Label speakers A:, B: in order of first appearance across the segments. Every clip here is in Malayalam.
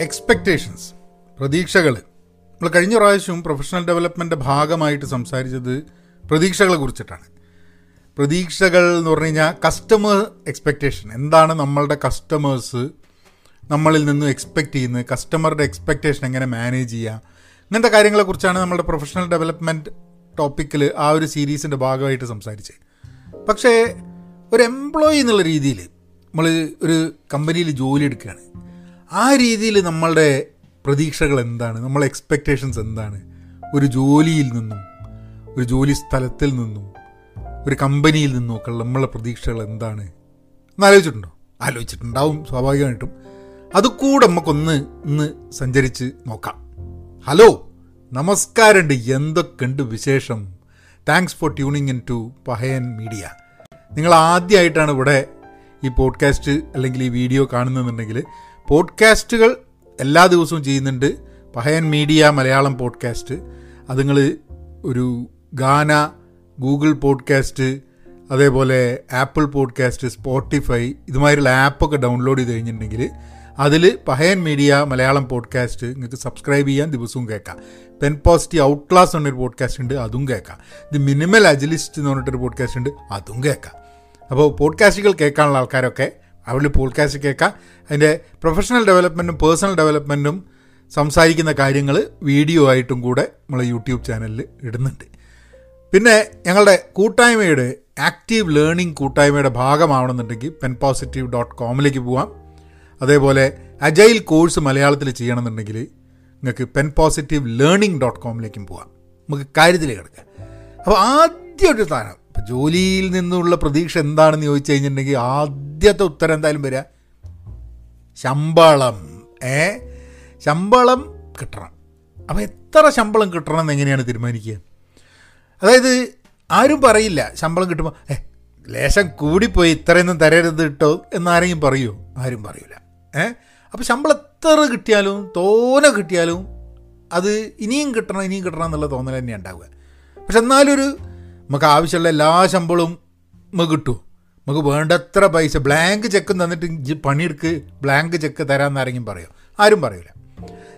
A: എക്സ്പെക്റ്റേഷൻസ് പ്രതീക്ഷകൾ. നമ്മൾ കഴിഞ്ഞ പ്രാവശ്യം പ്രൊഫഷണൽ ഡെവലപ്മെന്റ് ഭാഗമായിട്ട് സംസാരിച്ചത് പ്രതീക്ഷകളെ കുറിച്ചിട്ടാണ്. പ്രതീക്ഷകൾ എന്ന് പറഞ്ഞു കഴിഞ്ഞാൽ കസ്റ്റമർ എക്സ്പെക്റ്റേഷൻ എന്താണ് നമ്മളുടെ കസ്റ്റമേഴ്സ് നമ്മളിൽ നിന്നും എക്സ്പെക്റ്റ് ചെയ്യുന്നത് കസ്റ്റമറുടെ എക്സ്പെക്റ്റേഷൻ എങ്ങനെ മാനേജ് ചെയ്യുക ഇങ്ങനത്തെ കാര്യങ്ങളെക്കുറിച്ചാണ് നമ്മുടെ പ്രൊഫഷണൽ ഡെവലപ്മെന്റ് ടോപ്പിക്കിൽ ആ ഒരു സീരീസിന്റെ ഭാഗമായിട്ട് സംസാരിച്ചത്. പക്ഷേ ഒരു എംപ്ലോയി എന്നുള്ള രീതിയിൽ നമ്മൾ ഒരു കമ്പനിയിൽ ജോലി എടുക്കുകയാണ്. ആ രീതിയിൽ നമ്മളുടെ പ്രതീക്ഷകൾ എന്താണ്? നമ്മളെ എക്സ്പെക്റ്റേഷൻസ് എന്താണ്? ഒരു ജോലിയിൽ നിന്നും ഒരു ജോലി സ്ഥലത്തിൽ നിന്നും ഒരു കമ്പനിയിൽ നിന്നുമൊക്കെ ഉള്ള നമ്മളെ പ്രതീക്ഷകൾ എന്താണ്? എന്ന് ആലോചിച്ചിട്ടുണ്ടോ? ആലോചിച്ചിട്ടുണ്ടാവും സ്വാഭാവികമായിട്ടും. അതുകൂടെ നമുക്കൊന്ന് ഇന്ന് സഞ്ചരിച്ച് നോക്കാം. ഹലോ നമസ്കാരമുണ്ട്. എന്തൊക്കെയുണ്ട് വിശേഷം? Thanks for tuning in to Pahayan media നിങ്ങൾ ആദ്യമായിട്ടാണ് ഇവിടെ ഈ പോഡ്കാസ്റ്റ് അല്ലെങ്കിൽ ഈ വീഡിയോ കാണുന്നതെന്നുണ്ടെങ്കിൽ പോഡ്കാസ്റ്റുകൾ എല്ലാ ദിവസവും ചെയ്യുന്നുണ്ട്. Pahayan media Malayalam podcast. അത് നിങ്ങൾ ഒരു ഗാന ഗൂഗിൾ പോഡ്കാസ്റ്റ് അതേപോലെ ആപ്പിൾ പോഡ്കാസ്റ്റ് സ്പോട്ടിഫൈ ഇതുമാതിരിയുള്ള ആപ്പൊക്കെ ഡൗൺലോഡ് ചെയ്ത് കഴിഞ്ഞിട്ടുണ്ടെങ്കിൽ അതിൽ പഹയൻ മീഡിയ മലയാളം പോഡ്കാസ്റ്റ് നിങ്ങൾക്ക് സബ്സ്ക്രൈബ് ചെയ്യാൻ ദിവസവും കേൾക്കാം. പെൻ പോസിറ്റീവ് ഔട്ട് ക്ലാസ് എന്നൊരു പോഡ്കാസ്റ്റ് ഉണ്ട് അതും കേൾക്കാം. ഇത് മിനിമൽ അജിലിസ്റ്റ് എന്ന് പറഞ്ഞിട്ടൊരു പോഡ്കാസ്റ്റ് ഉണ്ട് അതും കേൾക്കാം. അപ്പോൾ പോഡ്കാസ്റ്റുകൾ കേൾക്കാനുള്ള ആൾക്കാരൊക്കെ അവിടെ പോഡ്കാസ്റ്റ് കേൾക്കാം. അതിന്റെ പ്രൊഫഷണൽ ഡെവലപ്മെന്റും പേഴ്സണൽ ഡെവലപ്മെന്റും സംസാരിക്കുന്ന കാര്യങ്ങൾ വീഡിയോ ആയിട്ടും കൂടെ നമ്മൾ യൂട്യൂബ് ചാനലിൽ ഇടുന്നുണ്ട്. പിന്നെ ഞങ്ങളുടെ കൂട്ടായ്മയുടെ ആക്റ്റീവ് ലേണിംഗ് കൂട്ടായ്മയുടെ ഭാഗമാവണമെന്നുണ്ടെങ്കിൽ പെൻ പോസിറ്റീവ് ഡോട്ട് കോമിലേക്ക് പോവാം. അതേപോലെ അജൈൽ കോഴ്സ് മലയാളത്തിൽ ചെയ്യണമെന്നുണ്ടെങ്കിൽ നിങ്ങൾക്ക് പെൻ പോസിറ്റീവ് ലേണിംഗ് ഡോട്ട് കോമിലേക്കും പോവാം. നമുക്ക് കാര്യത്തിലേക്ക് കിടക്കാം. അപ്പോൾ ആദ്യം ഒരു സ്ഥാനം ഇപ്പോൾ ജോലിയിൽ നിന്നുള്ള പ്രതീക്ഷ എന്താണെന്ന് ചോദിച്ചു കഴിഞ്ഞിട്ടുണ്ടെങ്കിൽ ആദ്യത്തെ ഉത്തരം എന്തായാലും വരിക ശമ്പളം. ഏ? ശമ്പളം കിട്ടണം. അപ്പോൾ എത്ര ശമ്പളം കിട്ടണം എന്ന് എങ്ങനെയാണ് തീരുമാനിക്കുക? അതായത് ആരും പറയില്ല ശമ്പളം കിട്ടുമ്പോൾ ഏ ലേശം കൂടിപ്പോയി ഇത്രയൊന്നും തരരുത് കിട്ടോ എന്നാരെങ്കിലും പറയുമോ ആരും പറയില്ല ഏ? അപ്പോൾ ശമ്പളം എത്ര കിട്ടിയാലും തോനെ കിട്ടിയാലും അത് ഇനിയും കിട്ടണം ഇനിയും കിട്ടണം എന്നുള്ള തോന്നൽ തന്നെ ഉണ്ടാവുക. പക്ഷെ എന്നാലൊരു നമുക്ക് ആവശ്യമുള്ള എല്ലാ ശമ്പളവും നമുക്ക് കിട്ടും. നമുക്ക് വേണ്ടത്ര പൈസ ബ്ലാങ്ക് ചെക്ക് തന്നിട്ട് പണിയെടുക്ക് ബ്ലാങ്ക് ചെക്ക് തരാമെന്ന് ആരെങ്കിലും പറയോ? ആരും പറയില്ല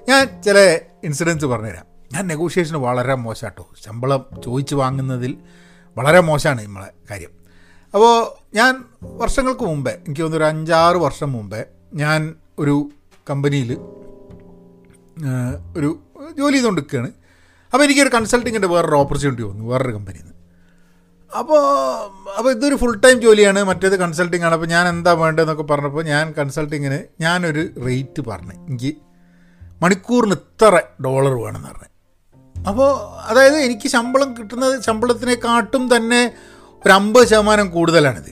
A: ഞാൻ ചില ഇൻസിഡൻസ് പറഞ്ഞുതരാം. ഞാൻ നെഗോഷിയേഷൻ വളരെ മോശമാട്ടോ ശമ്പളം ചോദിച്ച് വാങ്ങുന്നതിൽ വളരെ മോശമാണ് നമ്മളെ കാര്യം. അപ്പോൾ ഞാൻ വർഷങ്ങൾക്ക് മുമ്പേ എനിക്ക് തോന്നുന്നു ഒരു അഞ്ചാറ് വർഷം മുമ്പേ ഞാൻ ഒരു കമ്പനിയിൽ ഒരു ജോലി ചെയ്തുകൊണ്ടിരിക്കുകയാണ്. അപ്പോൾ എനിക്കൊരു കൺസൾട്ടിങ്ങിന്റെ വേറൊരു ഓപ്പർച്യൂണിറ്റി വന്നു. വേറൊരു കമ്പനിയിൽ നിന്ന്. അപ്പോൾ അപ്പോൾ ഇതൊരു ഫുൾ ടൈം ജോലിയാണ് മറ്റേത് കൺസൾട്ടിങ് ആണ്. അപ്പോൾ ഞാൻ എന്താ വേണ്ടതെന്നൊക്കെ പറഞ്ഞപ്പോൾ ഞാൻ കൺസൾട്ടിങ്ങിന് ഞാനൊരു റേറ്റ് പറഞ്ഞു. എനിക്ക് മണിക്കൂറിന് ഇത്ര ഡോളർ വേണമെന്ന് പറഞ്ഞു. അപ്പോൾ അതായത് എനിക്ക് ശമ്പളം കിട്ടുന്നത് ശമ്പളത്തിനെക്കാട്ടും തന്നെ ഒരു അമ്പത് ശതമാനം കൂടുതലാണിത്.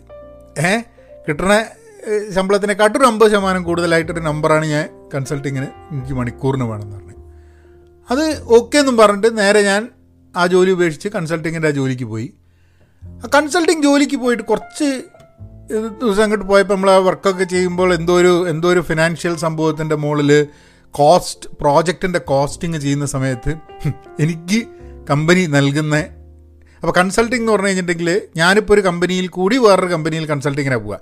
A: ഏ? കിട്ടണ ശമ്പളത്തിനെക്കാട്ടും ഒരു അമ്പത് ശതമാനം കൂടുതലായിട്ടൊരു നമ്പറാണ് ഞാൻ കൺസൾട്ടിങ്ങിന് എനിക്ക് മണിക്കൂറിന് വേണമെന്ന് പറഞ്ഞു. അത് ഓക്കെ എന്നും പറഞ്ഞിട്ട് നേരെ ഞാൻ ആ ജോലി ഉപേക്ഷിച്ച് കൺസൾട്ടിങ്ങിന്റെ ആ ജോലിക്ക് പോയി. കൺസൾട്ടിങ് ജോലിക്ക് പോയിട്ട് കുറച്ച് ദിവസം അങ്ങോട്ട് പോയപ്പോൾ നമ്മൾ ആ വർക്കൊക്കെ ചെയ്യുമ്പോൾ എന്തോ ഒരു എന്തോ ഒരു ഫിനാൻഷ്യൽ സംഭവത്തിന്റെ മുകളിൽ കോസ്റ്റ് പ്രോജക്റ്റിന്റെ കോസ്റ്റിങ് ചെയ്യുന്ന സമയത്ത് എനിക്ക് കമ്പനി നൽകുന്ന അപ്പോൾ കൺസൾട്ടിങ് എന്ന് പറഞ്ഞു കഴിഞ്ഞിട്ടുണ്ടെങ്കിൽ ഞാനിപ്പോൾ ഒരു കമ്പനിയിൽ കൂടി വേറൊരു കമ്പനിയിൽ കൺസൾട്ടിങ്ങിനാണ് പോവുക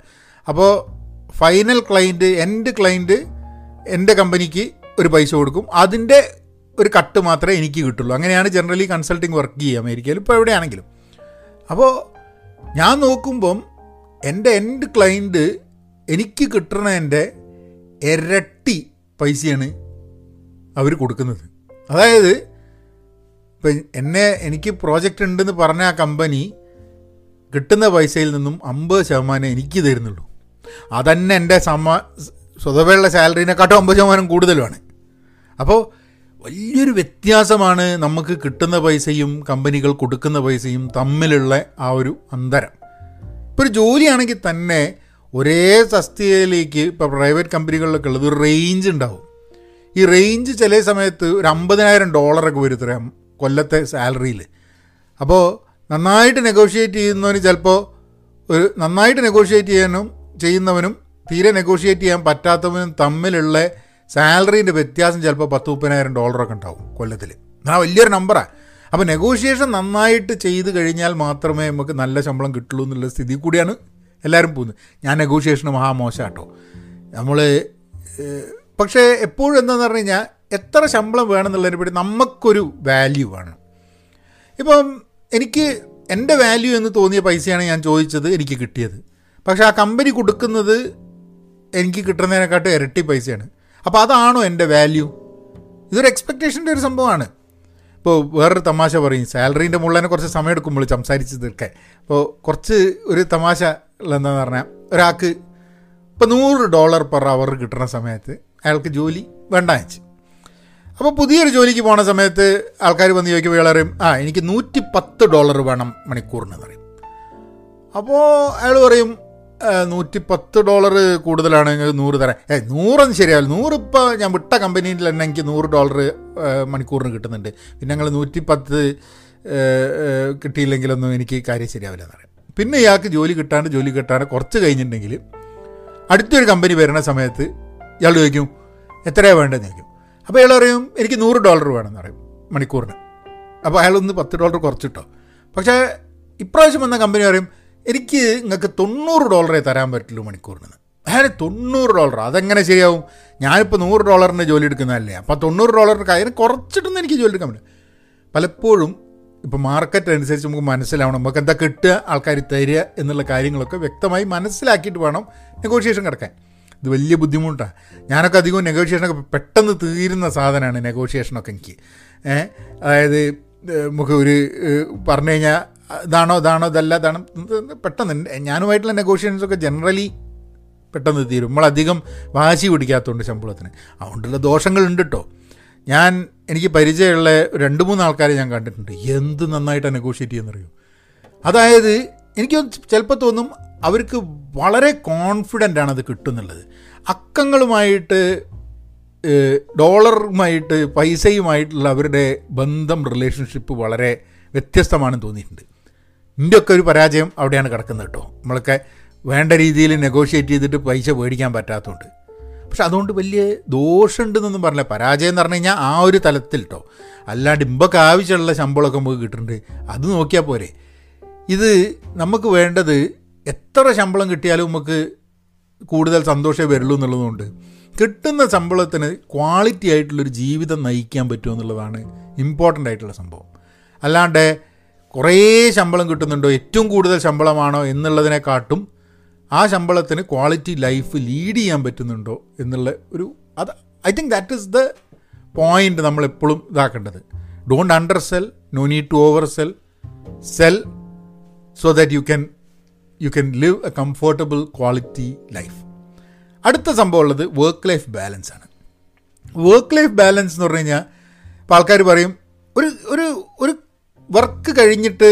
A: അപ്പോൾ ഫൈനൽ ക്ലയന്റ് എന്റെ ക്ലയന്റ് എന്റെ കമ്പനിക്ക് ഒരു പൈസ കൊടുക്കും. അതിന്റെ ഒരു കട്ട് മാത്രമേ എനിക്ക് കിട്ടുള്ളൂ. അങ്ങനെയാണ് ജനറലി കൺസൾട്ടിങ് വർക്ക് ചെയ്യുക അമേരിക്കയിൽ ഇപ്പോൾ എവിടെയാണെങ്കിലും. അപ്പോൾ ഞാൻ നോക്കുമ്പം എന്റെ എന്റെ ക്ലയന്റ് എനിക്ക് കിട്ടണതിന്റെ ഇരട്ടി പൈസയാണ് അവർ കൊടുക്കുന്നത്. അതായത് ഇപ്പം എന്നെ എനിക്ക് പ്രോജക്റ്റ് ഉണ്ടെന്ന് പറഞ്ഞ ആ കമ്പനി കിട്ടുന്ന പൈസയിൽ നിന്നും അമ്പത് ശതമാനം എനിക്ക് തരുന്നുള്ളൂ. അതന്നെ എന്റെ സമ്മാ സ്വതവേയുള്ള സാലറിനെക്കാട്ടും അമ്പത് ശതമാനം കൂടുതലുമാണ്. അപ്പോൾ വലിയൊരു വ്യത്യാസമാണ് നമുക്ക് കിട്ടുന്ന പൈസയും കമ്പനികൾ കൊടുക്കുന്ന പൈസയും തമ്മിലുള്ള ആ ഒരു അന്തരം. ഇപ്പോൾ ഒരു ജോലിയാണെങ്കിൽ തന്നെ ഒരേ തസ്തികയിലേക്ക് ഇപ്പോൾ പ്രൈവറ്റ് കമ്പനികളിലൊക്കെ ഉള്ളത് ഒരു റേഞ്ച് ഉണ്ടാവും. ഈ റേഞ്ച് ചില സമയത്ത് ഒരു അമ്പതിനായിരം ഡോളറൊക്കെ വരും ഇത്രയും കൊല്ലത്തെ സാലറിയിൽ അപ്പോൾ നന്നായിട്ട് നെഗോഷിയേറ്റ് ചെയ്യുന്നവന് ചിലപ്പോൾ ഒരു നന്നായിട്ട് നെഗോഷിയേറ്റ് ചെയ്യാനും ചെയ്യുന്നവനും തീരെ നെഗോഷിയേറ്റ് ചെയ്യാൻ പറ്റാത്തവനും തമ്മിലുള്ള സാലറീന്റെ വ്യത്യാസം ചിലപ്പോൾ പത്ത് മുപ്പതിനായിരം ഡോളറൊക്കെ ഉണ്ടാവും കൊല്ലത്തിൽ എന്നാൽ വലിയൊരു നമ്പറാണ് അപ്പോൾ നെഗോഷിയേഷൻ നന്നായിട്ട് ചെയ്ത് കഴിഞ്ഞാൽ മാത്രമേ നമുക്ക് നല്ല ശമ്പളം കിട്ടുള്ളൂ എന്നുള്ള സ്ഥിതി കൂടിയാണ് എല്ലാവരും പോകുന്നത്. ഞാൻ നെഗോഷിയേഷന് മഹാമോശം കേട്ടോ നമ്മൾ പക്ഷേ എപ്പോഴും എന്താണെന്ന് പറഞ്ഞു കഴിഞ്ഞാൽ എത്ര ശമ്പളം വേണമെന്നുള്ളതിനെ പറ്റി നമുക്കൊരു വാല്യൂ വേണം. ഇപ്പം എനിക്ക് എന്റെ വാല്യൂ എന്ന് തോന്നിയ പൈസയാണ് ഞാൻ ചോദിച്ചത് എനിക്ക് കിട്ടിയത്. പക്ഷേ ആ കമ്പനി കൊടുക്കുന്നത് എനിക്ക് കിട്ടുന്നതിനെക്കാട്ടും ഇരട്ടി പൈസയാണ്. അപ്പോൾ അതാണോ എന്റെ വാല്യൂ ഇതൊരു എക്സ്പെക്റ്റേഷന്റെ ഒരു സംഭവമാണ്. ഇപ്പോൾ വേറൊരു തമാശ പറയും സാലറീന്റെ മുള്ളതിനെ കുറച്ച് സമയം എടുക്കുമ്പോൾ സംസാരിച്ച് തീർക്കാൻ അപ്പോൾ കുറച്ച് ഒരു തമാശ എന്താണെന്ന് പറഞ്ഞാൽ ഒരാൾക്ക് ഇപ്പോൾ നൂറ് ഡോളർ പെർ അവർ കിട്ടുന്ന സമയത്ത് അയാൾക്ക് ജോലി വേണ്ട വെച്ച് അപ്പോൾ പുതിയൊരു ജോലിക്ക് പോണ സമയത്ത് ആൾക്കാർ വന്ന് ചോദിക്കുമ്പോൾ ഇയാൾ ആ എനിക്ക് നൂറ്റി പത്ത് ഡോളർ വേണം മണിക്കൂറിന് പറയും. അപ്പോൾ അയാൾ പറയും നൂറ്റി പത്ത് ഡോളർ കൂടുതലാണ് നൂറ് തരാം. ഏ നൂറൊന്നും ശരിയാവില്ല. നൂറിപ്പോൾ ഞാൻ വിട്ട കമ്പനിയിൽ തന്നെ എനിക്ക് നൂറ് ഡോളർ മണിക്കൂറിന് കിട്ടുന്നുണ്ട്. പിന്നെ ഞങ്ങൾ നൂറ്റി പത്ത് കിട്ടിയില്ലെങ്കിലൊന്നും എനിക്ക് കാര്യം ശരിയാവില്ല എന്ന് പറയാം. പിന്നെ ഇയാൾക്ക് ജോലി കിട്ടാണ്ട് ജോലി കിട്ടാണ്ട് കുറച്ച് കഴിഞ്ഞിട്ടുണ്ടെങ്കിൽ അടുത്തൊരു കമ്പനി വരുന്ന സമയത്ത് ഇയാൾ ചോദിക്കും എത്രയാണ് വേണ്ടതെന്ന് ചോദിക്കും. അപ്പോൾ ഇയാൾ പറയും എനിക്ക് നൂറ് ഡോളർ വേണമെന്ന് പറയും മണിക്കൂറിന്. അപ്പോൾ അയാളൊന്ന് പത്ത് ഡോളർ കുറച്ചിട്ടോ. പക്ഷേ ഇപ്രാവശ്യം വന്ന കമ്പനി പറയും എനിക്ക് നിങ്ങൾക്ക് തൊണ്ണൂറ് ഡോളറേ തരാൻ പറ്റുള്ളൂ മണിക്കൂറിന്. അയാൾ തൊണ്ണൂറ് ഡോളർ അതെങ്ങനെ ശരിയാവും? ഞാനിപ്പോൾ നൂറ് ഡോളറിന്റെ ജോലി എടുക്കുന്നതല്ലേ. അപ്പോൾ തൊണ്ണൂറ് ഡോളറിന് കാര്യം കുറച്ചിട്ടൊന്നും എനിക്ക് ജോലി എടുക്കാൻ പറ്റില്ല. പലപ്പോഴും ഇപ്പോൾ മാർക്കറ്റ് അനുസരിച്ച് നമുക്ക് മനസ്സിലാവണം. നമുക്ക് എന്താ കിട്ടുക ആൾക്കാർ തരിക എന്നുള്ള കാര്യങ്ങളൊക്കെ വ്യക്തമായി മനസ്സിലാക്കിയിട്ട് വേണം നെഗോഷിയേഷൻ കിടക്കാൻ ഇത് വലിയ ബുദ്ധിമുട്ടാണ് ഞാനൊക്കെ അധികവും നെഗോഷിയേഷനൊക്കെ പെട്ടെന്ന് തീരുന്ന സാധനമാണ് നെഗോഷിയേഷനൊക്കെ എനിക്ക്. അതായത് നമുക്ക് ഒരു പറഞ്ഞു കഴിഞ്ഞാൽ ഇതാണോ ഇതാണോ ഇതല്ല ഇതാണ്. പെട്ടെന്ന് ഞാനുമായിട്ടുള്ള നെഗോഷിയേഷൻസൊക്കെ ജനറലി പെട്ടെന്ന് തീരും. നമ്മളധികം വാശി പിടിക്കാത്തതുകൊണ്ട് ശമ്പളത്തിന്. അതുകൊണ്ടുള്ള ദോഷങ്ങളുണ്ട് കേട്ടോ ഞാൻ എനിക്ക് പരിചയമുള്ള രണ്ട് മൂന്ന് ആൾക്കാരെ ഞാൻ കണ്ടിട്ടുണ്ട്. എന്ത് നന്നായിട്ടാണ് നെഗോഷിയേറ്റ് ചെയ്യുന്നറിയോ? അതായത് എനിക്ക് ചിലപ്പോൾ തോന്നും അവർക്ക് വളരെ കോൺഫിഡന്റ് ആണ് അത് കിട്ടുന്നുള്ളത്. അക്കങ്ങളുമായിട്ട് ഡോളറുമായിട്ട് പൈസയുമായിട്ടുള്ള അവരുടെ ബന്ധം റിലേഷൻഷിപ്പ് വളരെ വ്യത്യസ്തമാണെന്ന് തോന്നിയിട്ടുണ്ട്. ഒക്കെ ഒരു പരാജയം അവിടെയാണ് കിടക്കുന്നത് കേട്ടോ. നമ്മളൊക്കെ വേണ്ട രീതിയിൽ നെഗോഷിയേറ്റ് ചെയ്തിട്ട് പൈസ മേടിക്കാൻ പറ്റാത്തതുകൊണ്ട്. പക്ഷെ അതുകൊണ്ട് വലിയ ദോഷമുണ്ടെന്നൊന്നും പറഞ്ഞില്ല. പരാജയം എന്ന് പറഞ്ഞു കഴിഞ്ഞാൽ ആ ഒരു തലത്തിൽ കേട്ടോ. അല്ലാണ്ട് ഇമ്പൊക്കെ ആവശ്യമുള്ള ശമ്പളമൊക്കെ നമുക്ക് കിട്ടുന്നുണ്ട്. അത് നോക്കിയാൽ പോരെ. ഇത് നമുക്ക് വേണ്ടത് എത്ര ശമ്പളം കിട്ടിയാലും നമുക്ക് കൂടുതൽ സന്തോഷമേ വരുള്ളൂ എന്നുള്ളതുകൊണ്ട് കിട്ടുന്ന ശമ്പളത്തിന് ക്വാളിറ്റി ആയിട്ടുള്ളൊരു ജീവിതം നയിക്കാൻ പറ്റുമോ എന്നുള്ളതാണ് ഇമ്പോർട്ടന്റ് ആയിട്ടുള്ള സംഭവം. അല്ലാണ്ട് കുറേ ശമ്പളം കിട്ടുന്നുണ്ടോ? ഏറ്റവും കൂടുതൽ ശമ്പളമാണോ എന്നുള്ളതിനെക്കാട്ടും ആ ശമ്പളത്തിന് ക്വാളിറ്റി ലൈഫ് ലീഡ് ചെയ്യാൻ പറ്റുന്നുണ്ടോ എന്നുള്ള ഒരു അത് I think that is the point നമ്മളെപ്പോഴും ഇതാക്കേണ്ടത്. Don't undersell no need to oversell sell so that you can you can live a comfortable quality life അടുത്ത സംഭവം ഉള്ളത് വർക്ക് ലൈഫ് ബാലൻസ് ആണ്. വർക്ക് ലൈഫ് ബാലൻസ് എന്ന് പറഞ്ഞു കഴിഞ്ഞാൽ ഇപ്പോൾ ആൾക്കാർ പറയും ഒരു ഒരു വർക്ക് കഴിഞ്ഞിട്ട്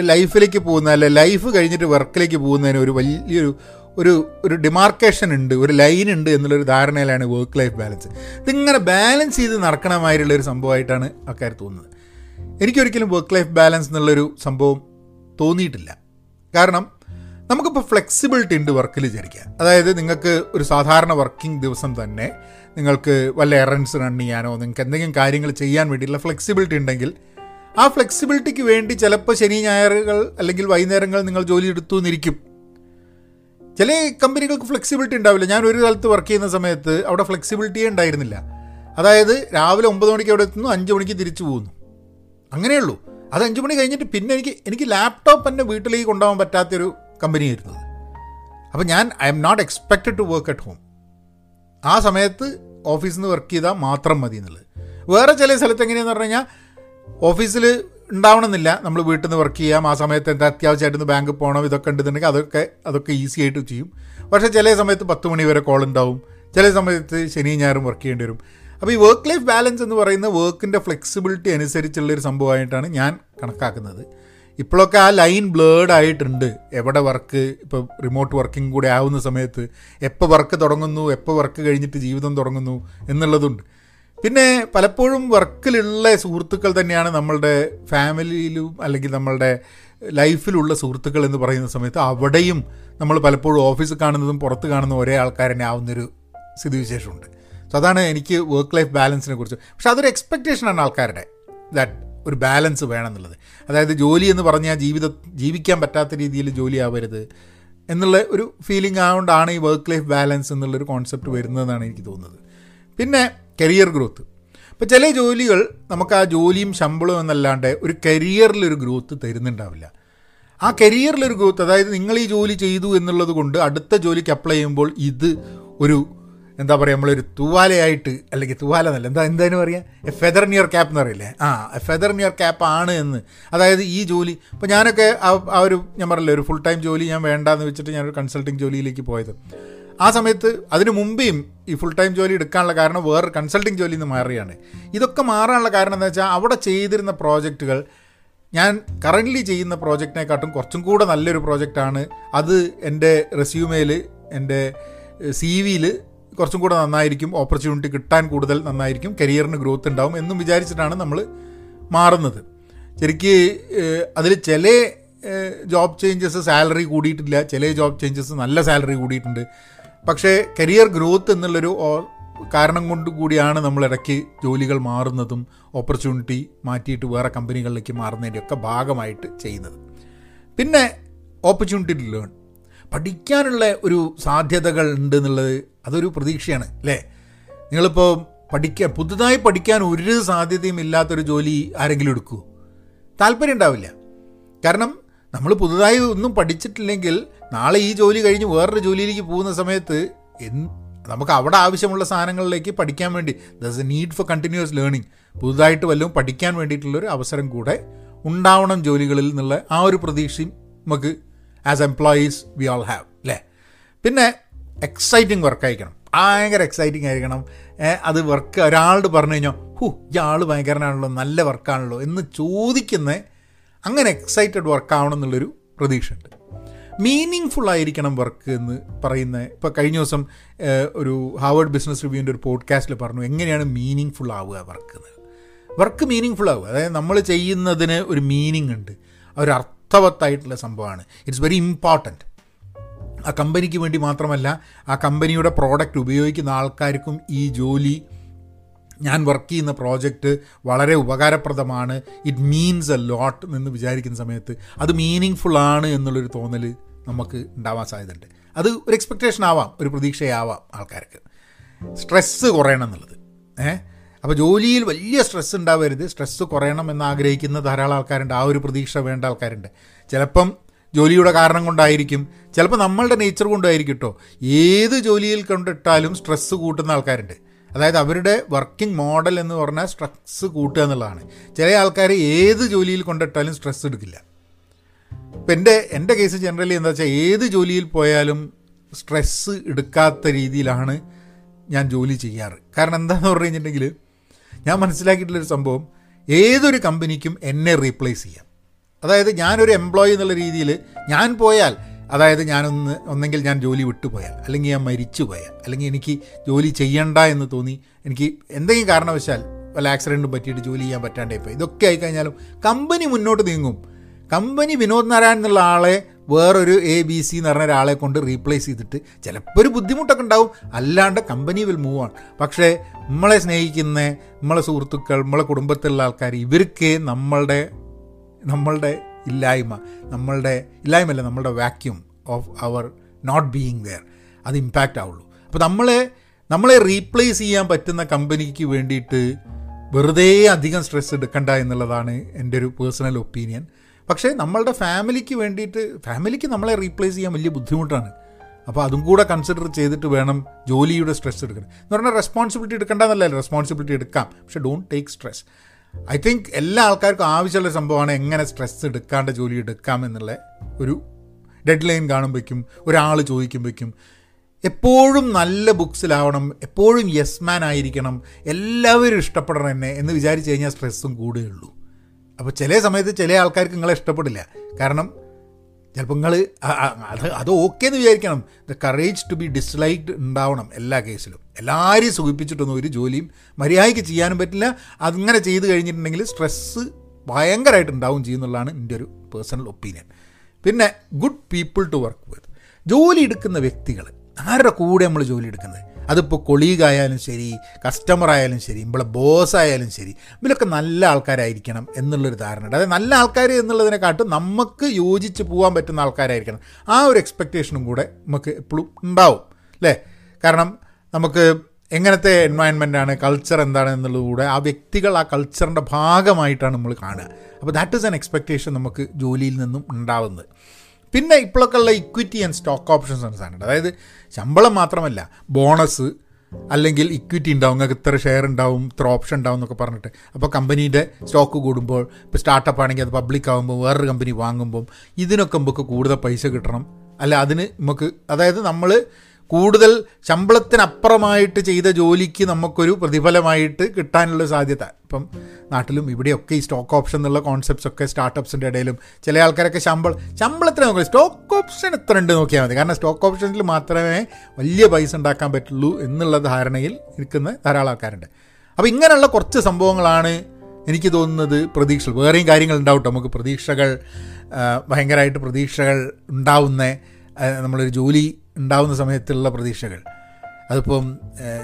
A: ലൈഫിലേക്ക് പോകുന്ന അല്ലെ ലൈഫ് കഴിഞ്ഞിട്ട് വർക്കിലേക്ക് പോകുന്നതിന് ഒരു വലിയൊരു ഒരു ഒരു ഡിമാർക്കേഷൻ ഉണ്ട് ഒരു ലൈൻ ഉണ്ട് എന്നുള്ളൊരു ധാരണയിലാണ് വർക്ക് ലൈഫ് ബാലൻസ് ഇതിങ്ങനെ ബാലൻസ് ചെയ്ത് നടക്കണമായിട്ടുള്ള ഒരു സംഭവമായിട്ടാണ് ആൾക്കാർ തോന്നുന്നത്. എനിക്കൊരിക്കലും വർക്ക് ലൈഫ് ബാലൻസ് എന്നുള്ളൊരു സംഭവം തോന്നിയിട്ടില്ല. കാരണം നമുക്കിപ്പോൾ ഫ്ലെക്സിബിലിറ്റി ഉണ്ട് വർക്കിൽ വിചാരിക്കുക അതായത് നിങ്ങൾക്ക് ഒരു സാധാരണ വർക്കിംഗ് ദിവസം തന്നെ നിങ്ങൾക്ക് വല്ല എറൻസ് റൺ ചെയ്യാനോ നിങ്ങൾക്ക് എന്തെങ്കിലും കാര്യങ്ങൾ ചെയ്യാൻ വേണ്ടിയിട്ടുള്ള ഫ്ലെക്സിബിലിറ്റി ഉണ്ടെങ്കിൽ ആ ഫ്ലെക്സിബിലിറ്റിക്ക് വേണ്ടി ചിലപ്പോൾ ശനി ഞായറുകൾ അല്ലെങ്കിൽ വൈകുന്നേരങ്ങൾ നിങ്ങൾ ജോലി എടുത്തു എന്നിരിക്കും. ചില കമ്പനികൾക്ക് ഫ്ലെക്സിബിലിറ്റി ഉണ്ടാവില്ല. ഞാൻ ഒരു കാലത്ത് വർക്ക് ചെയ്യുന്ന സമയത്ത് അവിടെ ഫ്ലെക്സിബിലിറ്റിയേ ഉണ്ടായിരുന്നില്ല. അതായത് രാവിലെ ഒമ്പത് മണിക്ക് അവിടെ എത്തുന്നു അഞ്ച് മണിക്ക് തിരിച്ചു പോകുന്നു. അങ്ങനെയുള്ളൂ അത് അഞ്ച് മണി കഴിഞ്ഞിട്ട് പിന്നെ എനിക്ക് എനിക്ക് ലാപ്ടോപ്പ് എന്റെ വീട്ടിലേക്ക് കൊണ്ടുപോകാൻ പറ്റാത്തൊരു കമ്പനിയായിരുന്നു അപ്പോൾ ഞാൻ I am not expected to work at home ആ സമയത്ത് ഓഫീസിൽ നിന്ന് വർക്ക് ചെയ്താൽ മാത്രം മതി എന്നുള്ളത്. വേറെ ചില സ്ഥലത്ത് എങ്ങനെയാണെന്ന് പറഞ്ഞു കഴിഞ്ഞാൽ ഓഫീസിൽ ഉണ്ടാവണമെന്നില്ല. നമ്മൾ വീട്ടിൽ നിന്ന് വർക്ക് ചെയ്യാം. ആ സമയത്ത് എന്താ അത്യാവശ്യമായിട്ടൊന്ന് ബാങ്കിൽ പോകണം ഇതൊക്കെ ഉണ്ടെന്നുണ്ടെങ്കിൽ അതൊക്കെ അതൊക്കെ ഈസി ആയിട്ട് ചെയ്യും. പക്ഷേ ചില സമയത്ത് പത്ത് മണി വരെ കോൾ ഉണ്ടാവും. ചില സമയത്ത് ശനി ഞായറും വർക്ക് ചെയ്യേണ്ടി വരും. അപ്പോൾ ഈ വർക്ക് ലൈഫ് ബാലൻസ് എന്ന് പറയുന്ന വർക്കിന്റെ ഫ്ലെക്സിബിലിറ്റി അനുസരിച്ചുള്ളൊരു സംഭവമായിട്ടാണ് ഞാൻ കണക്കാക്കുന്നത്. ഇപ്പോഴൊക്കെ ആ ലൈൻ ബ്ലേഡ് ആയിട്ടുണ്ട്. എവിടെ വർക്ക് ഇപ്പോൾ റിമോട്ട് വർക്കിംഗ് കൂടെ ആവുന്ന സമയത്ത് എപ്പോൾ വർക്ക് തുടങ്ങുന്നു എപ്പോൾ വർക്ക് കഴിഞ്ഞിട്ട് ജീവിതം തുടങ്ങുന്നു എന്നുള്ളതുണ്ട്. പിന്നെ പലപ്പോഴും വർക്കിലുള്ള സുഹൃത്തുക്കൾ തന്നെയാണ് നമ്മളുടെ ഫാമിലിയിലും അല്ലെങ്കിൽ നമ്മളുടെ ലൈഫിലുള്ള സുഹൃത്തുക്കൾ എന്ന് പറയുന്ന സമയത്ത് അവിടെയും നമ്മൾ പലപ്പോഴും ഓഫീസ് കാണുന്നതും പുറത്ത് കാണുന്ന ഒരേ ആൾക്കാർ തന്നെ ആവുന്നൊരു സ്ഥിതിവിശേഷമുണ്ട്. സോ അതാണ് എനിക്ക് വർക്ക് ലൈഫ് ബാലൻസിനെ കുറിച്ച്. പക്ഷെ അതൊരു എക്സ്പെക്റ്റേഷനാണ് ആൾക്കാരുടെ ദാറ്റ് ഒരു ബാലൻസ് വേണം എന്നുള്ളത് അതായത് ജോലി എന്ന് പറഞ്ഞാൽ ജീവിത ജീവിക്കാൻ പറ്റാത്ത രീതിയിൽ ജോലി ആവരുത് എന്നുള്ള ഒരു ഫീലിംഗ് ആയതുകൊണ്ടാണ് ഈ വർക്ക് ലൈഫ് ബാലൻസ് എന്നുള്ളൊരു കോൺസെപ്റ്റ് വരുന്നതെന്നാണ് എനിക്ക് തോന്നുന്നത്. പിന്നെ കരിയർ ഗ്രോത്ത് ഇപ്പോൾ ചില ജോലികൾ നമുക്ക് ആ ജോലിയും ശമ്പളവും എന്നല്ലാണ്ട് ഒരു കരിയറിലൊരു ഗ്രോത്ത് തരുന്നുണ്ടാവില്ല. ആ കരിയറിലൊരു ഗ്രോത്ത് അതായത് നിങ്ങൾ ഈ ജോലി ചെയ്തു എന്നുള്ളത് കൊണ്ട് അടുത്ത ജോലിക്ക് അപ്ലൈ ചെയ്യുമ്പോൾ ഇത് ഒരു എന്താ പറയുക നമ്മളൊരു തൂവാലയായിട്ട് അല്ലെങ്കിൽ തൂവാല എന്നല്ല എന്താ എന്തായാലും പറയുക എ ഫെദർ നിയർ ക്യാപ്പ് എന്ന് പറയില്ലേ? ആ ഫെദർ നിയർ ക്യാപ്പ് ആണ് എന്ന്. അതായത് ഈ ജോലി ഇപ്പോൾ ഞാനൊക്കെ ആ ഒരു ഞാൻ പറഞ്ഞില്ലേ ഒരു ഫുൾ ടൈം ജോലി ഞാൻ വേണ്ടാന്ന് വെച്ചിട്ട് ഞാനൊരു കൺസൾട്ടിങ് ജോലിയിലേക്ക് പോയത്. ആ സമയത്ത് അതിനു മുമ്പേയും ഈ ഫുൾ ടൈം ജോലി എടുക്കാനുള്ള കാരണം വേറെ കൺസൾട്ടിങ് ജോലിയിൽ നിന്ന് മാറിയാണ് ഇതൊക്കെ മാറാനുള്ള കാരണം എന്താ വെച്ചാൽ അവിടെ ചെയ്തിരുന്ന പ്രോജക്റ്റുകൾ ഞാൻ കറന്റ്ലി ചെയ്യുന്ന പ്രോജക്റ്റിനെക്കാട്ടും കുറച്ചും കൂടെ നല്ലൊരു പ്രോജക്റ്റാണ് അത് എന്റെ റെസ്യൂമേൽ എന്റെ സി വിയിൽ കുറച്ചും കൂടെ നന്നായിരിക്കും. ഓപ്പർച്യൂണിറ്റി കിട്ടാൻ കൂടുതൽ നന്നായിരിക്കും. കരിയറിന് ഗ്രോത്ത് ഉണ്ടാവും എന്നും വിചാരിച്ചിട്ടാണ് നമ്മൾ മാറുന്നത്. ശരിക്ക് അതിൽ ചില ജോബ് ചേഞ്ചസ് സാലറി കൂടിയിട്ടില്ല. ചില ജോബ് ചേഞ്ചസ് നല്ല സാലറി കൂടിയിട്ടുണ്ട്. പക്ഷേ കരിയർ ഗ്രോത്ത് എന്നുള്ളൊരു കാരണം കൊണ്ട് കൂടിയാണ് നമ്മൾ ഇടയ്ക്ക് ജോലികൾ മാറുന്നതും ഓപ്പർച്യൂണിറ്റി മാറ്റിയിട്ട് വേറെ കമ്പനികളിലേക്ക് മാറുന്നതിന്റെയൊക്കെ ഭാഗമായിട്ട് ചെയ്യുന്നത്. പിന്നെ ഓപ്പർച്യൂണിറ്റി ടു ലേൺ പഠിക്കാനുള്ള ഒരു സാധ്യതകൾ ഉണ്ട് എന്നുള്ളത് അതൊരു പ്രതീക്ഷയാണ് അല്ലേ? നിങ്ങളിപ്പോൾ പഠിക്കാൻ പുതുതായി പഠിക്കാൻ ഒരു സാധ്യതയും ഇല്ലാത്തൊരു ജോലി ആരെങ്കിലും എടുക്കുമോ താല്പര്യം ഉണ്ടാവില്ല. കാരണം നമ്മൾ പുതുതായി ഒന്നും പഠിച്ചിട്ടില്ലെങ്കിൽ നാളെ ഈ ജോലി കഴിഞ്ഞ് വേറൊരു ജോലിയിലേക്ക് പോകുന്ന സമയത്ത് നമുക്ക് അവിടെ ആവശ്യമുള്ള സാധനങ്ങളിലേക്ക് പഠിക്കാൻ വേണ്ടി thus a need for continuous learning പുതുതായിട്ട് വല്ലതും പഠിക്കാൻ വേണ്ടിയിട്ടുള്ളൊരു അവസരം കൂടെ ഉണ്ടാവണം ജോലികളിൽ എന്നുള്ള ആ ഒരു പ്രതീക്ഷയും നമുക്ക് as employees we all have അല്ലേ പിന്നെ എക്സൈറ്റിംഗ് വർക്ക് ആയിരിക്കണം. ഭയങ്കര എക്സൈറ്റിംഗ് ആയിരിക്കണം. അത് വർക്ക് ഒരാളോട് പറഞ്ഞു കഴിഞ്ഞാൽ ഹു ഇയാൾ ഭയങ്കരനാണല്ലോ നല്ല വർക്കാണല്ലോ എന്ന് ചോദിക്കുന്ന അങ്ങനെ എക്സൈറ്റഡ് വർക്കാവണം എന്നുള്ളൊരു പ്രതീക്ഷയുണ്ട്. മീനിങ് ഫുൾ ആയിരിക്കണം വർക്ക് എന്ന് പറയുന്ന ഇപ്പോൾ കഴിഞ്ഞ ദിവസം ഒരു ഹാവേഡ് ബിസിനസ് റിവ്യൂവിന്റെ ഒരു പോഡ്കാസ്റ്റിൽ പറഞ്ഞു എങ്ങനെയാണ് മീനിങ് ഫുൾ ആവുക വർക്ക് എന്ന്. വർക്ക് മീനിങ് ഫുൾ ആവുക. അതായത് നമ്മൾ ചെയ്യുന്നതിന് ഒരു മീനിങ് ഉണ്ട്. ഒരു അർത്ഥവത്തായിട്ടുള്ള സംഭവമാണ്. ഇറ്റ്സ് വെരി ഇമ്പോർട്ടന്റ് ആ കമ്പനിക്ക് വേണ്ടി മാത്രമല്ല ആ കമ്പനിയുടെ പ്രോഡക്റ്റ് ഉപയോഗിക്കുന്ന ആൾക്കാർക്കും ഈ ജോലി ഞാൻ വർക്ക് ചെയ്യുന്ന പ്രോജക്റ്റ് വളരെ ഉപകാരപ്രദമാണ്. ഇറ്റ് മീൻസ് എ ലോട്ട് എന്ന് വിചാരിക്കുന്ന സമയത്ത് അത് മീനിങ് ഫുൾ ആണ് എന്നുള്ളൊരു തോന്നൽ നമുക്ക് ഉണ്ടാവാൻ സാധ്യതയുണ്ട്. അത് ഒരു എക്സ്പെക്റ്റേഷൻ ആവാം ഒരു പ്രതീക്ഷയാവാം ആൾക്കാർക്ക്. സ്ട്രെസ്സ് കുറയണം എന്നുള്ളത്. ഏഹ് അപ്പോൾ ജോലിയിൽ വലിയ സ്ട്രെസ് ഉണ്ടാവരുത്. സ്ട്രെസ്സ് കുറയണം എന്ന് ആഗ്രഹിക്കുന്ന ധാരാളം ആൾക്കാരുണ്ട്. ആ ഒരു പ്രതീക്ഷ വേണ്ട ആൾക്കാരുണ്ട്. ചിലപ്പം ജോലിയുടെ കാരണം കൊണ്ടായിരിക്കും. ചിലപ്പോൾ നമ്മളുടെ നേച്ചർ കൊണ്ടായിരിക്കും കേട്ടോ ഏത് ജോലിയിൽ കൊണ്ടിട്ടാലും സ്ട്രെസ്സ് കൂട്ടുന്ന ആൾക്കാരുണ്ട്. അതായത് അവരുടെ വർക്കിംഗ് മോഡൽ എന്ന് പറഞ്ഞാൽ സ്ട്രെസ് കൂട്ടുക എന്നുള്ളതാണ്. ചില ആൾക്കാർ ഏത് ജോലിയിൽ കൊണ്ടിട്ടാലും സ്ട്രെസ് എടുക്കില്ല. ഇപ്പം എന്റെ എന്റെ കേസ് ജനറലി എന്താ വെച്ചാൽ ഏത് ജോലിയിൽ പോയാലും സ്ട്രെസ്സ് എടുക്കാത്ത രീതിയിലാണ് ഞാൻ ജോലി ചെയ്യാറ്. കാരണം എന്താണെന്ന് പറഞ്ഞു കഴിഞ്ഞിട്ടുണ്ടെങ്കിൽ ഞാൻ മനസ്സിലാക്കിയിട്ടുള്ളൊരു സംഭവം ഏതൊരു കമ്പനിക്കും എന്നെ റീപ്ലേസ് ചെയ്യാം. അതായത് ഞാനൊരു എംപ്ലോയി എന്നുള്ള രീതിയിൽ ഞാൻ പോയാൽ അതായത് ഞാനൊന്ന് ഒന്നെങ്കിൽ ഞാൻ ജോലി വിട്ടുപോയാൽ അല്ലെങ്കിൽ ഞാൻ മരിച്ചു പോയാൽ അല്ലെങ്കിൽ എനിക്ക് ജോലി ചെയ്യണ്ട എന്ന് തോന്നി എനിക്ക് എന്തെങ്കിലും കാരണവശാൽ വല്ല ആക്സിഡന്റും പറ്റിയിട്ട് ജോലി ചെയ്യാൻ പറ്റാണ്ടേ പോയി. ഇതൊക്കെ ആയിക്കഴിഞ്ഞാലും കമ്പനി മുന്നോട്ട് നീങ്ങും. കമ്പനി വിനോദ് നാരായൺ എന്നുള്ള ആളെ വേറൊരു എ ബി സി എന്ന് പറഞ്ഞ ഒരാളെ കൊണ്ട് റീപ്ലേസ് ചെയ്തിട്ട് ചിലപ്പോൾ ഒരു ബുദ്ധിമുട്ടൊക്കെ ഉണ്ടാവും. അല്ലാണ്ട് കമ്പനി വിൽ മൂവ് ആണ് പക്ഷേ നമ്മളെ സ്നേഹിക്കുന്ന നമ്മളെ സുഹൃത്തുക്കൾ നമ്മളെ കുടുംബത്തിലുള്ള ആൾക്കാർ ഇവർക്ക് നമ്മളുടെ നമ്മളുടെ ഇല്ലായ്മ നമ്മളുടെ ഇല്ലായ്മയല്ല നമ്മളുടെ vacuum of our not being where അത് ഇമ്പാക്റ്റ് ആവുള്ളൂ. അപ്പോൾ നമ്മളെ നമ്മളെ റീപ്ലേസ് ചെയ്യാൻ പറ്റുന്ന കമ്പനിക്ക് വേണ്ടിയിട്ട് വെറുതെ അധികം സ്ട്രെസ് എടുക്കണ്ട എന്നുള്ളതാണ് എന്റെ ഒരു പേഴ്സണൽ ഒപ്പീനിയൻ പക്ഷേ നമ്മളുടെ ഫാമിലിക്ക് വേണ്ടിയിട്ട് ഫാമിലിക്ക് നമ്മളെ റീപ്ലേസ് ചെയ്യാൻ വലിയ ബുദ്ധിമുട്ടാണ്. അപ്പോൾ അതും കൂടെ കൺസിഡർ ചെയ്തിട്ട് വേണം ജോലിയുടെ സ്ട്രെസ് എടുക്കണം എന്ന് പറഞ്ഞാൽ റെസ്പോൺസിബിലിറ്റി എടുക്കേണ്ടതല്ല റെസ്പോൺസിബിലിറ്റി എടുക്കാം. പക്ഷേ don't take stress I think എല്ലാ ആൾക്കാർക്കും ആവശ്യമുള്ള സംഭവമാണ് എങ്ങനെ സ്ട്രെസ് എടുക്കാണ്ട് ജോലി എടുക്കാം എന്നുള്ള ഒരു ഡെഡ് ലൈൻ കാണുമ്പോഴേക്കും ഒരാൾ ചോദിക്കുമ്പോഴേക്കും എപ്പോഴും നല്ല ബുക്സിലാവണം എപ്പോഴും യെസ് മാൻ ആയിരിക്കണം എല്ലാവരും ഇഷ്ടപ്പെടണം എന്നെ എന്ന് വിചാരിച്ചു കഴിഞ്ഞാൽ സ്ട്രെസ്സും കൂടുകയുള്ളൂ. അപ്പോൾ ചില സമയത്ത് ചില ആൾക്കാർക്ക് നിങ്ങളെ ഇഷ്ടപ്പെടില്ല. കാരണം ചിലപ്പോൾ നിങ്ങൾ അത് അത് ഓക്കെ എന്ന് വിചാരിക്കണം. The courage to be disliked ഉണ്ടാവണം എല്ലാ കേസിലും. എല്ലാവരെയും സുഖിപ്പിച്ചിട്ടൊന്നും ഒരു ജോലിയും മര്യാദയ്ക്ക് ചെയ്യാനും പറ്റില്ല. അതിങ്ങനെ ചെയ്ത് കഴിഞ്ഞിട്ടുണ്ടെങ്കിൽ സ്ട്രെസ്സ് ഭയങ്കരമായിട്ട് ഉണ്ടാവും ചെയ്യുന്നുള്ളതാണ് എന്റെ ഒരു പേഴ്സണൽ ഒപ്പീനിയൻ പിന്നെ good people to work with ജോലി എടുക്കുന്ന വ്യക്തികൾ ആരുടെ കൂടെ നമ്മൾ ജോലി എടുക്കുന്നത്? അതിപ്പോൾ കൊളീഗ് ആയാലും ശരി കസ്റ്റമർ ആയാലും ശരി നമ്മളെ ബോസ് ആയാലും ശരി ഇവരൊക്കെ നല്ല ആൾക്കാരായിരിക്കണം എന്നുള്ളൊരു ധാരണ ഉണ്ട് അതായത് നല്ല ആൾക്കാർ എന്നുള്ളതിനെക്കാട്ടും നമുക്ക് യോജിച്ച് പോകാൻ പറ്റുന്ന ആൾക്കാരായിരിക്കണം. ആ ഒരു എക്സ്പെക്റ്റേഷനും കൂടെ നമുക്ക് എപ്പോഴും ഉണ്ടാവും അല്ലേ? കാരണം നമുക്ക് എങ്ങനത്തെ എൻവയൺമെന്റ് ആണ് കൾച്ചർ എന്താണ് എന്നുള്ളതുകൂടെ ആ വ്യക്തികൾ ആ കൾച്ചറിന്റെ ഭാഗമായിട്ടാണ് നമ്മൾ കാണുക. അപ്പോൾ ദാറ്റ് ഈസ് ആൻ എക്സ്പെക്റ്റേഷൻ നമുക്ക് ജോലിയിൽ നിന്നും ഉണ്ടാവുന്നത്. പിന്നെ ഇപ്പോഴൊക്കെ ഉള്ള ഇക്വിറ്റി ആൻഡ് സ്റ്റോക്ക് ഓപ്ഷൻസ് ആണ് സാധനം അതായത് ശമ്പളം മാത്രമല്ല ബോണസ് അല്ലെങ്കിൽ ഇക്വിറ്റി ഉണ്ടാവും നിങ്ങൾക്ക് ഇത്ര ഷെയർ ഉണ്ടാവും ഇത്ര ഓപ്ഷൻ ഉണ്ടാവും എന്നൊക്കെ പറഞ്ഞിട്ട്. അപ്പോൾ കമ്പനീന്റെ സ്റ്റോക്ക് കൂടുമ്പോൾ ഇപ്പോൾ സ്റ്റാർട്ടപ്പ് ആണെങ്കിൽ അത് പബ്ലിക് ആകുമ്പോൾ വേറൊരു കമ്പനി വാങ്ങുമ്പോൾ ഇതിനൊക്കെ നമുക്ക് കൂടുതൽ പൈസ കിട്ടണം. അല്ല അതിന് നമുക്ക് അതായത് നമ്മൾ കൂടുതൽ ശമ്പളത്തിനപ്പുറമായിട്ട് ചെയ്ത ജോലിക്ക് നമുക്കൊരു പ്രതിഫലമായിട്ട് കിട്ടാനുള്ള സാധ്യത. ഇപ്പം നാട്ടിലും ഇവിടെയൊക്കെ ഈ സ്റ്റോക്ക് ഓപ്ഷൻ എന്നുള്ള കോൺസെപ്റ്റ്സ് ഒക്കെ സ്റ്റാർട്ടപ്സിന്റെ ഇടയിലും ചില ആൾക്കാരൊക്കെ ശമ്പളം ശമ്പളത്തിന് നോക്കുക സ്റ്റോക്ക് ഓപ്ഷൻ എത്ര ഉണ്ട് നോക്കിയാൽ മതി. കാരണം സ്റ്റോക്ക് ഓപ്ഷനിൽ മാത്രമേ വലിയ പൈസ ഉണ്ടാക്കാൻ പറ്റുള്ളൂ എന്നുള്ള ധാരണയിൽ നിൽക്കുന്ന ധാരാളം ആൾക്കാരുണ്ട്. അപ്പോൾ ഇങ്ങനെയുള്ള കുറച്ച് സംഭവങ്ങളാണ് എനിക്ക് തോന്നുന്നത് പ്രതീക്ഷകൾ വേറെയും കാര്യങ്ങൾ ഉണ്ടാവട്ടെ നമുക്ക് പ്രതീക്ഷകൾ ഭയങ്കരമായിട്ട് പ്രതീക്ഷകൾ ഉണ്ടാവുന്ന നമ്മളൊരു ജോലി ഉണ്ടാവുന്ന സമയത്തുള്ള പ്രതീക്ഷകൾ. അതിപ്പം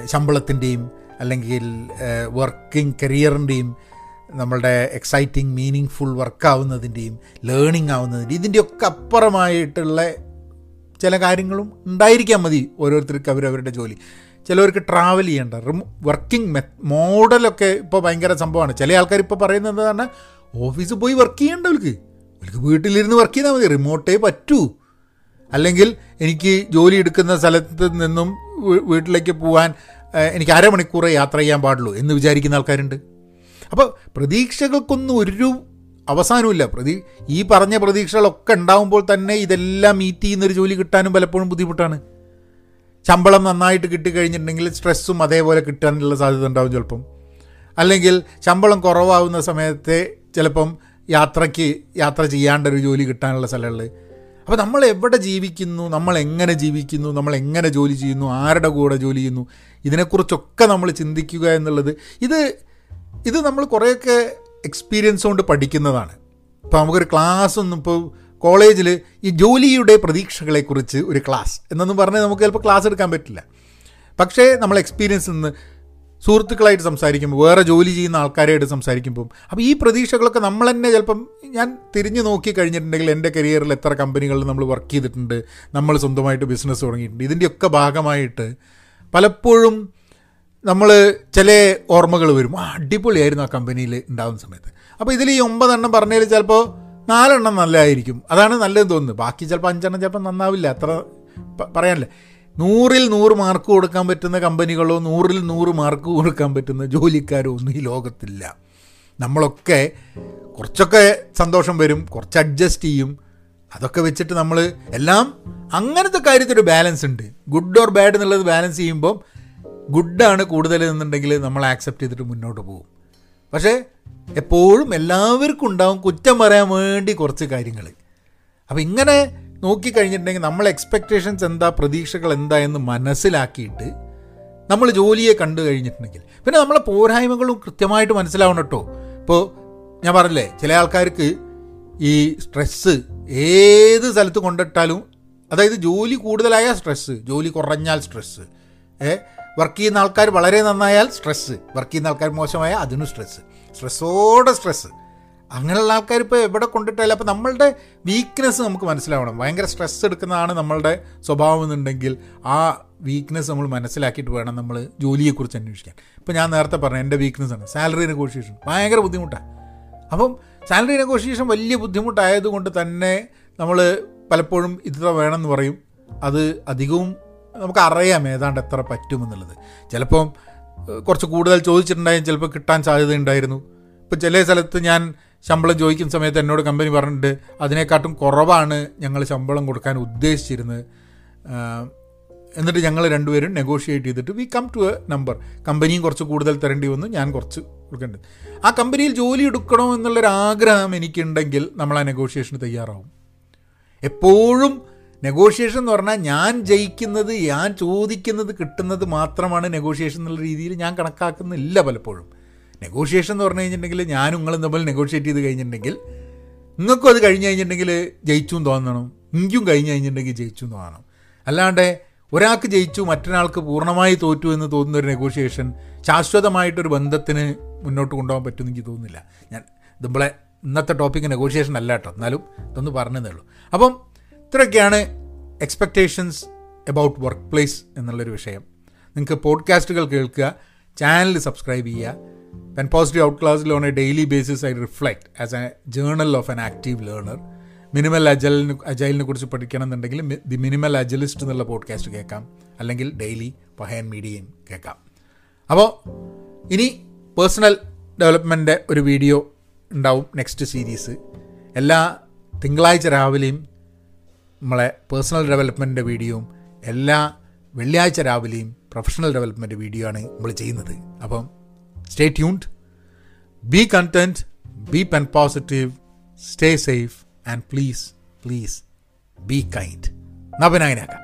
A: ശമ്പളത്തിന്റെയും അല്ലെങ്കിൽ വർക്കിംഗ് കരിയറിന്റെയും നമ്മളുടെ എക്സൈറ്റിംഗ് മീനിങ് ഫുൾ വർക്കാവുന്നതിന്റെയും ലേണിംഗ് ആവുന്നതിന്റെയും ഇതിന്റെയൊക്കെ അപ്പുറമായിട്ടുള്ള ചില കാര്യങ്ങളും ഉണ്ടായിരിക്കാൻ മതി ഓരോരുത്തർക്ക് അവരവരുടെ ജോലി. ചിലവർക്ക് ട്രാവൽ ചെയ്യേണ്ട വർക്കിംഗ് മെ മോഡലൊക്കെ ഇപ്പോൾ ഭയങ്കര സംഭവമാണ്. ചില ആൾക്കാർ ഇപ്പോൾ പറയുന്നത് എന്താണ് ഓഫീസിൽ പോയി വർക്ക് ചെയ്യേണ്ടവർക്ക്. അവർക്ക് വീട്ടിലിരുന്ന് വർക്ക് ചെയ്താൽ മതി. റിമോട്ടേ പറ്റൂ. അല്ലെങ്കിൽ എനിക്ക് ജോലി എടുക്കുന്ന സ്ഥലത്ത് നിന്നും വീട്ടിലേക്ക് പോകാൻ എനിക്ക് അരമണിക്കൂറേ യാത്ര ചെയ്യാൻ പാടുള്ളൂ എന്ന് വിചാരിക്കുന്ന ആൾക്കാരുണ്ട്. അപ്പോൾ പ്രതീക്ഷകൾക്കൊന്നും ഒരു അവസാനമില്ല പ്രതീ ഈ പറഞ്ഞ പ്രതീക്ഷകളൊക്കെ ഉണ്ടാകുമ്പോൾ തന്നെ ഇതെല്ലാം മീറ്റ് ചെയ്യുന്നൊരു ജോലി കിട്ടാനും പലപ്പോഴും ബുദ്ധിമുട്ടാണ്. ശമ്പളം നന്നായിട്ട് കിട്ടിക്കഴിഞ്ഞിട്ടുണ്ടെങ്കിൽ സ്ട്രെസ്സും അതേപോലെ കിട്ടാനുള്ള സാധ്യത ഉണ്ടാവും ചിലപ്പം. അല്ലെങ്കിൽ ശമ്പളം കുറവാകുന്ന സമയത്തെ ചിലപ്പം യാത്രയ്ക്ക് യാത്ര ചെയ്യാണ്ടൊരു ജോലി കിട്ടാനുള്ള സ്ഥലങ്ങളിൽ അപ്പോൾ നമ്മൾ എവിടെ ജീവിക്കുന്നു? നമ്മൾ എങ്ങനെ ജീവിക്കുന്നു? നമ്മൾ എങ്ങനെ ജോലി ചെയ്യുന്നു? ആരുടെ കൂടെ ജോലി ചെയ്യുന്നു? ഇതിനെക്കുറിച്ചൊക്കെ നമ്മൾ ചിന്തിക്കുക എന്നുള്ളത് ഇത് ഇത് നമ്മൾ കുറേയൊക്കെ എക്സ്പീരിയൻസ് കൊണ്ട് പഠിക്കുന്നതാണ്. ഇപ്പോൾ നമുക്കൊരു ക്ലാസ് ഒന്നും ഇപ്പോൾ കോളേജിൽ ഈ ജോലിയുടെ പ്രതീക്ഷകളെക്കുറിച്ച് ഒരു ക്ലാസ് എന്നൊന്നും പറഞ്ഞാൽ നമുക്ക് ചിലപ്പോൾ ക്ലാസ് എടുക്കാൻ പറ്റില്ല. പക്ഷേ നമ്മൾ എക്സ്പീരിയൻസ് നിന്ന് സുഹൃത്തുക്കളായിട്ട് സംസാരിക്കുമ്പോൾ വേറെ ജോലി ചെയ്യുന്ന ആൾക്കാരായിട്ട് സംസാരിക്കുമ്പോൾ അപ്പോൾ ഈ പ്രതീക്ഷകളൊക്കെ നമ്മൾ തന്നെ ചിലപ്പം ഞാൻ തിരിഞ്ഞു നോക്കി കഴിഞ്ഞിട്ടുണ്ടെങ്കിൽ എന്റെ കരിയറിൽ എത്ര കമ്പനികളിൽ നമ്മൾ വർക്ക് ചെയ്തിട്ടുണ്ട് നമ്മൾ സ്വന്തമായിട്ട് ബിസിനസ് തുടങ്ങിയിട്ടുണ്ട്. ഇതിന്റെയൊക്കെ ഭാഗമായിട്ട് പലപ്പോഴും നമ്മൾ ചില ഓർമ്മകൾ വരും. ആ അടിപൊളിയായിരുന്നു ആ കമ്പനിയിൽ ഉണ്ടാകുന്ന സമയത്ത്. അപ്പോൾ ഇതിൽ ഈ ഒമ്പതെണ്ണം പറഞ്ഞതിൽ ചിലപ്പോൾ നാലെണ്ണം നല്ലതായിരിക്കും. അതാണ് നല്ലതെന്ന് തോന്നുന്നത് ബാക്കി ചിലപ്പോൾ അഞ്ചെണ്ണം ചിലപ്പോൾ നന്നാവില്ല. അത്ര പറയാനില്ല. നൂറിൽ നൂറ് മാർക്ക് കൊടുക്കാൻ പറ്റുന്ന കമ്പനികളോ നൂറിൽ നൂറ് മാർക്ക് കൊടുക്കാൻ പറ്റുന്ന ജോലിക്കാരോ ഒന്നും ഈ ലോകത്തില്ല. നമ്മളൊക്കെ കുറച്ചൊക്കെ സന്തോഷം വരും കുറച്ച് അഡ്ജസ്റ്റ് ചെയ്യും. അതൊക്കെ വെച്ചിട്ട് നമ്മൾ എല്ലാം അങ്ങനത്തെ കാര്യത്തിലൊരു ബാലൻസ് ഉണ്ട്. ഗുഡ് ഓർ ബാഡ് എന്നുള്ളത് ബാലൻസ് ചെയ്യുമ്പം ഗുഡാണ് കൂടുതൽ എന്നുണ്ടെങ്കിൽ നമ്മൾ ആക്സെപ്റ്റ് ചെയ്തിട്ട് മുന്നോട്ട് പോകും. പക്ഷേ എപ്പോഴും എല്ലാവർക്കും ഉണ്ടാവും കുറ്റം പറയാൻ വേണ്ടി കുറച്ച് കാര്യങ്ങൾ അപ്പോൾ ഇങ്ങനെ നോക്കിക്കഴിഞ്ഞിട്ടുണ്ടെങ്കിൽ നമ്മൾ എക്സ്പെക്റ്റേഷൻസ് എന്താ പ്രതീക്ഷകൾ എന്താ എന്ന് മനസ്സിലാക്കിയിട്ട് നമ്മൾ ജോലിയെ കണ്ടു കഴിഞ്ഞിട്ടുണ്ടെങ്കിൽ. പിന്നെ നമ്മളെ പോരായ്മകളും കൃത്യമായിട്ട് മനസ്സിലാവണം കേട്ടോ. ഇപ്പോൾ ഞാൻ പറഞ്ഞില്ലേ ചില ആൾക്കാർക്ക് ഈ സ്ട്രെസ്സ് ഏത് സ്ഥലത്ത് കൊണ്ടിട്ടാലും അതായത് ജോലി കൂടുതലായ സ്ട്രെസ്സ് ജോലി കുറഞ്ഞാൽ സ്ട്രെസ്സ് ഏ വർക്ക് ചെയ്യുന്ന ആൾക്കാർ വളരെ നന്നായാൽ സ്ട്രെസ്സ് വർക്ക് ചെയ്യുന്ന ആൾക്കാർ മോശമായാൽ അതിനും സ്ട്രെസ്സ് സ്ട്രെസ്സോടെ സ്ട്രെസ്സ് അങ്ങനെയുള്ള ആൾക്കാർ ഇപ്പോൾ എവിടെ കൊണ്ടിട്ടല്ല അപ്പോൾ നമ്മളുടെ വീക്ക്നെസ് നമുക്ക് മനസ്സിലാവണം. ഭയങ്കര സ്ട്രെസ് എടുക്കുന്നതാണ് നമ്മളുടെ സ്വഭാവം എന്നുണ്ടെങ്കിൽ ആ വീക്ക്നെസ് നമ്മൾ മനസ്സിലാക്കിയിട്ട് വേണം നമ്മൾ ജോലിയെക്കുറിച്ച് അന്വേഷിക്കാൻ. ഇപ്പോൾ ഞാൻ നേരത്തെ പറഞ്ഞു എന്റെ വീക്ക്നെസ് ആണ്. സാലറി നെഗോഷിയേഷൻ ഭയങ്കര ബുദ്ധിമുട്ടാണ് അപ്പം സാലറി നെഗോഷിയേഷൻ വലിയ ബുദ്ധിമുട്ടായതുകൊണ്ട് തന്നെ നമ്മൾ പലപ്പോഴും ഇത്ര വേണമെന്ന് പറയും. അത് അധികവും നമുക്ക് അറിയാം ഏതാണ്ട് എത്ര പറ്റുമെന്നുള്ളത് ചിലപ്പം കുറച്ച് കൂടുതൽ ചോദിച്ചിട്ടുണ്ടായും ചിലപ്പോൾ കിട്ടാൻ സാധ്യതയുണ്ടായിരുന്നു. ഇപ്പം ചില സ്ഥലത്ത് ഞാൻ ശമ്പളം ചോദിക്കുന്ന സമയത്ത് എന്നോട് കമ്പനി പറഞ്ഞിട്ട് അതിനെക്കാട്ടും കുറവാണ് ഞങ്ങൾ ശമ്പളം കൊടുക്കാൻ ഉദ്ദേശിച്ചിരുന്നത്. എന്നിട്ട് ഞങ്ങൾ രണ്ടുപേരും നെഗോഷിയേറ്റ് ചെയ്തിട്ട് we come to a number കമ്പനിയും കുറച്ച് കൂടുതൽ തരേണ്ടി വന്നു ഞാൻ കുറച്ച് കൊടുക്കേണ്ടത് ആ കമ്പനിയിൽ ജോലി എടുക്കണോ എന്നുള്ളൊരു ആഗ്രഹം എനിക്കുണ്ടെങ്കിൽ നമ്മൾ ആ നെഗോഷിയേഷന് തയ്യാറാവും. എപ്പോഴും നെഗോഷിയേഷൻ എന്ന് പറഞ്ഞാൽ ഞാൻ ജയിക്കുന്നത് ഞാൻ ചോദിക്കുന്നത് കിട്ടുന്നത് മാത്രമാണ് നെഗോഷിയേഷൻ എന്നുള്ള രീതിയിൽ ഞാൻ കണക്കാക്കുന്നില്ല പലപ്പോഴും. നെഗോഷിയേഷൻ എന്ന് പറഞ്ഞു കഴിഞ്ഞിട്ടുണ്ടെങ്കിൽ ഞാനും നിങ്ങളും തമ്മിൽ നെഗോഷിയേറ്റ് ചെയ്ത് കഴിഞ്ഞിട്ടുണ്ടെങ്കിൽ നിങ്ങൾക്കും അത് കഴിഞ്ഞ് കഴിഞ്ഞിട്ടുണ്ടെങ്കിൽ ജയിച്ചു തോന്നണം. എനിക്കും കഴിഞ്ഞ് കഴിഞ്ഞിട്ടുണ്ടെങ്കിൽ ജയിച്ചു തോന്നണം. അല്ലാണ്ട് ഒരാൾക്ക് ജയിച്ചു മറ്റൊരാൾക്ക് പൂർണമായി തോറ്റു എന്ന് തോന്നുന്ന ഒരു നെഗോഷിയേഷൻ ശാശ്വതമായിട്ടൊരു ബന്ധത്തിന് മുന്നോട്ട് കൊണ്ടുപോകാൻ പറ്റുമെന്ന് എനിക്ക് തോന്നുന്നില്ല. ഞാൻ നമ്മളെ ഇന്നത്തെ ടോപ്പിക്ക് നെഗോഷിയേഷൻ അല്ല കേട്ടോ. എന്നാലും ഇതൊന്ന് പറഞ്ഞതേ ഉള്ളൂ. അപ്പം ഇത്രയൊക്കെയാണ് എക്സ്പെക്റ്റേഷൻസ് എബൌട്ട് വർക്ക് പ്ലേസ് എന്നുള്ളൊരു വിഷയം. നിങ്ങൾക്ക് പോഡ്കാസ്റ്റുകൾ കേൾക്കുക ചാനൽ സബ്സ്ക്രൈബ് ചെയ്യുക. പെൻ പോസിറ്റീവ് ഔട്ട് ക്ലാസ്സിൽ on a daily basis I reflect as a journal of an active learner minimal അജലിന് അജൈലിനെ കുറിച്ച് പഠിക്കണം എന്നുണ്ടെങ്കിൽ ദി മിനിമൽ അജലിസ്റ്റ് എന്നുള്ള പോഡ്കാസ്റ്റ് കേൾക്കാം. അല്ലെങ്കിൽ ഡെയിലി പഹയൻ മീഡിയയും കേൾക്കാം. അപ്പോൾ ഇനി പേഴ്സണൽ ഡെവലപ്മെന്റ് ഒരു വീഡിയോ ഉണ്ടാവും നെക്സ്റ്റ് സീരീസ് എല്ലാ തിങ്കളാഴ്ച രാവിലെയും നമ്മളെ പേഴ്സണൽ ഡെവലപ്മെന്റിന്റെ വീഡിയോയും എല്ലാ വെള്ളിയാഴ്ച രാവിലെയും പ്രൊഫഷണൽ ഡെവലപ്മെന്റ് വീഡിയോ ആണ് നമ്മൾ ചെയ്യുന്നത്. അപ്പം stay tuned be content be pen positive stay safe and please please be kind നവനായനാക്കാം